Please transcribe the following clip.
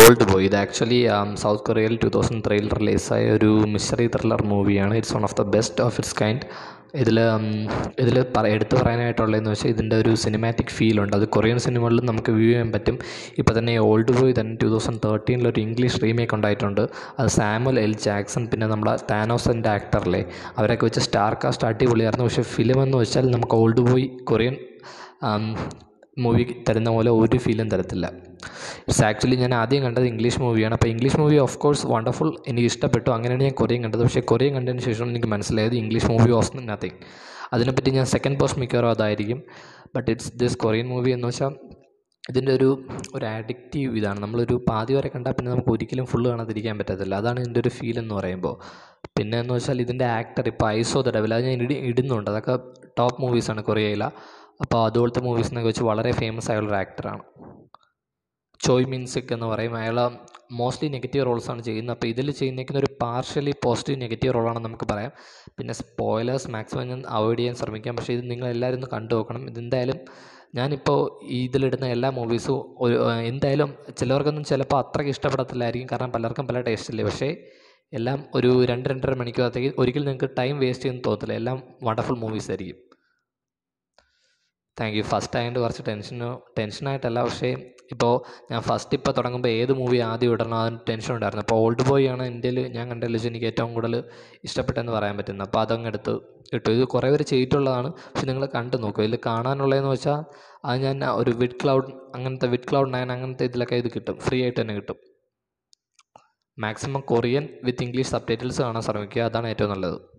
Old boy ഇത് actually south കൊറിയയിൽ two thousand ത്രീയിൽ റിലീസായ ഒരു മിസ്റ്ററി ത്രില്ലർ മൂവിയാണ് it's one of the best of its kind ഇതിൽ ഇതിൽ പറ എടുത്തു പറയാനായിട്ടുള്ളതെന്ന് വെച്ചാൽ ഇതിന്റെ ഒരു സിനിമാറ്റിക് ഫീൽ ഉണ്ട്. അത് കൊറിയൻ സിനിമകളിൽ നമുക്ക് വ്യൂ ചെയ്യാൻ പറ്റും. ഇപ്പോൾ തന്നെ ഓൾഡ് ബോയ് തന്നെ ടു തൗസൻഡ് തേർട്ടീനിൽ ഒരു ഇംഗ്ലീഷ് റീമേക്ക് ഉണ്ടായിട്ടുണ്ട്. അത് സാമുൽ എൽ ജാക്സൺ പിന്നെ നമ്മുടെ താനോസന്റെ ആക്ടറിലെ അവരൊക്കെ വെച്ച് സ്റ്റാർ കാസ്റ്റ് അടിപൊളിയായിരുന്നു. പക്ഷേ ഫിലിം എന്ന് വെച്ചാൽ നമുക്ക് ഓൾഡ് ബോയ് കൊറിയൻ മൂവി തരുന്ന പോലെ ഒരു ഫീലും തരത്തില്ല. ഇറ്റ്സ് ആക്ച്വലി ഞാൻ ആദ്യം കണ്ടത് ഇംഗ്ലീഷ് മൂവിയാണ് അപ്പോൾ English movie of course wonderful എനിക്ക് ഇഷ്ടപ്പെട്ടു. അങ്ങനെയാണ് ഞാൻ കൊറിയൻ കണ്ടത്. പക്ഷേ കൊറിയൻ കണ്ടതിന് ശേഷം എനിക്ക് മനസ്സിലായത് ഇംഗ്ലീഷ് മൂവി ഓഫ് നത്തിങ് അതിനെപ്പറ്റി ഞാൻ സെക്കൻഡ് പോസ്റ്റ് മിക്കവാറും അതായിരിക്കും. But it's this Korean movie എന്ന് വെച്ചാൽ ഇതിന്റെ ഒരു ഒരു ആഡിക്റ്റീവ് ഇതാണ്. നമ്മളൊരു പാതി വരെ കണ്ടാൽ പിന്നെ നമുക്ക് ഒരിക്കലും ഫുള്ള് കാണാതിരിക്കാൻ പറ്റത്തില്ല. അതാണ് ഇതിന്റെ ഒരു ഫീൽ എന്ന് പറയുമ്പോൾ. പിന്നെ എന്ന് വെച്ചാൽ ഇതിന്റെ ആക്ടർ ഇപ്പോൾ ഐസോ ദ ഡെവൽ അത് ഞാൻ ഇടി ഇടുന്നുണ്ട്. അതൊക്കെ ടോപ്പ് മൂവീസാണ് കൊറിയയിലെ. അപ്പോൾ അതുപോലത്തെ മൂവീസിനൊക്കെ വെച്ച് വളരെ ഫേമസ് ആയുള്ളൊരു ആക്ടറാണ് ചോയ് മിൻസിക് എന്ന് പറയും. അയാൾ മോസ്റ്റ്ലി നെഗറ്റീവ് റോൾസാണ് ചെയ്യുന്നത്. അപ്പോൾ ഇതിൽ ചെയ്യുന്നേക്കുന്ന ഒരു പാർഷ്യലി പോസിറ്റീവ് നെഗറ്റീവ് റോളാണെന്ന് നമുക്ക് പറയാം. പിന്നെ സ്പോയിലേഴ്സ് മാക്സിമം ഞാൻ അവോയ്ഡ് ചെയ്യാൻ ശ്രമിക്കാം. പക്ഷേ ഇത് നിങ്ങൾ എല്ലാവരും ഒന്ന് കണ്ടു നോക്കണം. ഇതെന്തായാലും ഞാനിപ്പോൾ ഇതിലിടുന്ന എല്ലാ മൂവീസും ഒരു എന്തായാലും ചിലവർക്കൊന്നും ചിലപ്പോൾ അത്രയ്ക്ക് ഇഷ്ടപ്പെടത്തില്ലായിരിക്കും. കാരണം പലർക്കും പല ടേസ്റ്റ് ഇല്ലേ. പക്ഷേ എല്ലാം ഒരു രണ്ട് രണ്ടര മണിക്കൂറത്തേക്ക് ഒരിക്കലും നിങ്ങൾക്ക് ടൈം വേസ്റ്റ് ചെയ്യുന്ന തോന്നത്തില്ല. എല്ലാം വണ്ടർഫുൾ മൂവീസ് ആയിരിക്കും. താങ്ക് യു ഫസ്റ്റ് ആയതുകൊണ്ട് കുറച്ച് ടെൻഷനോ ടെൻഷനായിട്ടല്ല പക്ഷേ ഇപ്പോൾ ഞാൻ ഫസ്റ്റ് ഇപ്പോൾ തുടങ്ങുമ്പോൾ ഏത് മൂവി ആദ്യം ഇടണം അതിന് ടെൻഷൻ ഉണ്ടായിരുന്നു. അപ്പോൾ ഓൾഡ് ബോയ് ആണ് എന്റെ ഞാൻ കണ്ട വെച്ച് എനിക്ക് ഏറ്റവും കൂടുതൽ ഇഷ്ടപ്പെട്ടെന്ന് പറയാൻ പറ്റുന്നത്. അപ്പോൾ അതങ്ങ് എടുത്ത് ഇട്ടു. ഇത് കുറേ പേര് ചെയ്തിട്ടുള്ളതാണ്. പക്ഷെ നിങ്ങൾ കണ്ടു നോക്കും. ഇതിൽ കാണാനുള്ളതെന്ന് വെച്ചാൽ അത് ഞാൻ ഒരു വിഡ് ക്ലൗഡ് അങ്ങനത്തെ വിഡ് ക്ലൗഡ് നയൻ അങ്ങനത്തെ ഇതിലൊക്കെ ഇത് കിട്ടും. ഫ്രീ ആയിട്ട് തന്നെ കിട്ടും. Maximum Korean with English sub കാണാൻ ശ്രമിക്കുക. അതാണ് ഏറ്റവും നല്ലത്.